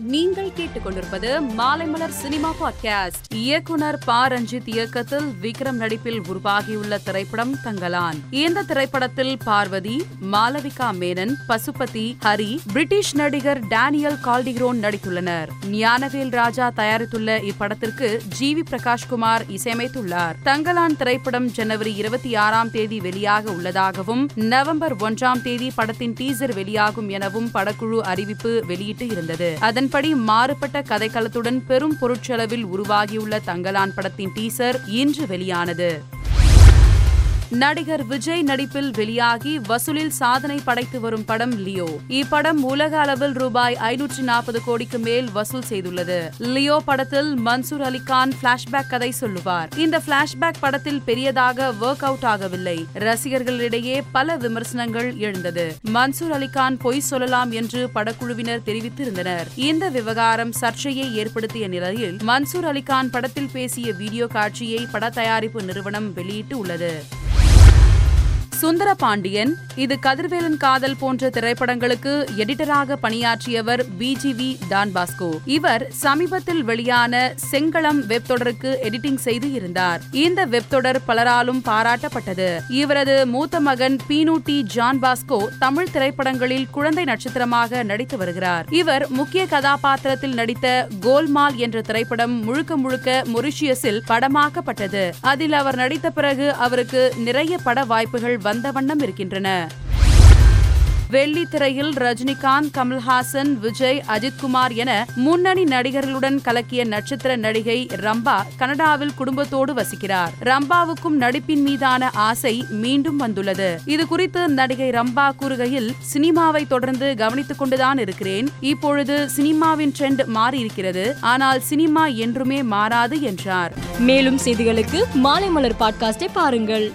நீங்கள் கேட்டுக்கொண்டிருப்பது Maalaimalar cinema podcast. இயக்குனர் ப ரஞ்சித் இயக்கத்தில் விக்ரம் நடிப்பில் உருவாகியுள்ள திரைப்படம் தங்கலான். இந்த திரைப்படத்தில் பார்வதி மாலவிகா மேனன் பசுபதி ஹரி பிரிட்டிஷ் நடிகர் டேனியல் கால்டிக்ரோன் நடித்துள்ளனர். ஞானவேல் ராஜா தயாரித்துள்ள இப்படத்திற்கு ஜி வி பிரகாஷ்குமார் இசையமைத்துள்ளார். தங்கலான் திரைப்படம் ஜனவரி இருபத்தி ஆறாம் தேதி வெளியாக உள்ளதாகவும் நவம்பர் ஒன்றாம் தேதி படத்தின் டீசர் வெளியாகும் எனவும் படக்குழு அறிவிப்பு வெளியிட்டு இருந்தது. அதன் அதன்படி மாறுபட்ட கதைக்களத்துடன் பெரும் பொருட்செலவில் உருவாகியுள்ள தங்கலான் படத்தின் டீசர் இன்று வெளியானது. நடிகர் விஜய் நடிப்பில் வெளியாகி வசூலில் சாதனை படைத்து வரும் படம் லியோ. இப்படம் உலக அளவில் ரூபாய் ஐநூற்றி நாற்பது கோடிக்கு மேல் வசூல் செய்துள்ளது. லியோ படத்தில் மன்சூர் அலிகான் பிளாஷ்பேக் கதை சொல்லுவார். இந்த பிளாஷ்பேக் படத்தில் பெரியதாக ஒர்க் அவுட் ஆகவில்லை. ரசிகர்களிடையே பல விமர்சனங்கள் எழுந்தது. மன்சூர் அலிகான் பொய் சொல்லலாம் என்று படக்குழுவினர் தெரிவித்திருந்தனர். இந்த விவகாரம் சர்ச்சையை ஏற்படுத்திய நிலையில் மன்சூர் அலிகான் படத்தில் பேசிய வீடியோ காட்சியை பட தயாரிப்பு நிறுவனம் வெளியிட்டு உள்ளது. சுந்தர பாண்டியன் இது கதிர்வேலன் காதல் போன்ற திரைப்படங்களுக்கு எடிட்டராக பணியாற்றியவர் பிஜிவி டான் பாஸ்கோ இவர் சமீபத்தில் வெளியான செங்களம் வெப் தொடருக்கு எடிட்டிங் செய்து இருந்தார். இந்த வெப் தொடர் பலராலும் பாராட்டப்பட்டது. இவரது மூத்த மகன் Beenu D. John Bosco Tamil திரைப்படங்களில் குழந்தை நட்சத்திரமாக நடித்து வருகிறார். இவர் முக்கிய கதாபாத்திரத்தில் நடித்த கோல்மால் என்ற திரைப்படம் முழுக்க முழுக்க மொரிஷியஸில் படமாக்கப்பட்டது. அதில் அவர் நடித்த பிறகு அவருக்கு நிறைய பட வாய்ப்புகள் வந்த வண்ணம் இருக்கின்றன. வெள்ளித்திரையில் ரஜினிகாந்த் கமல்ஹாசன் விஜய் அஜித்குமார் என முன்னணி நடிகர்களுடன் கலக்கிய நட்சத்திர நடிகை ரம்பா கனடாவில் குடும்பத்தோடு வசிக்கிறார். ரம்பாவுக்கும் நடிப்பின் மீதான ஆசை மீண்டும் வந்துள்ளது. இது குறித்து நடிகை ரம்பா கூறுகையில் சினிமாவை தொடர்ந்து கவனித்துக் கொண்டுதான் இருக்கிறேன். இப்பொழுது சினிமாவின் ட்ரெண்ட் மாறியிருக்கிறது. ஆனால் சினிமா என்றுமே மாறாது என்றார். மேலும் செய்திகளுக்கு மாலை மலர் பாட்காஸ்டை பாருங்கள்.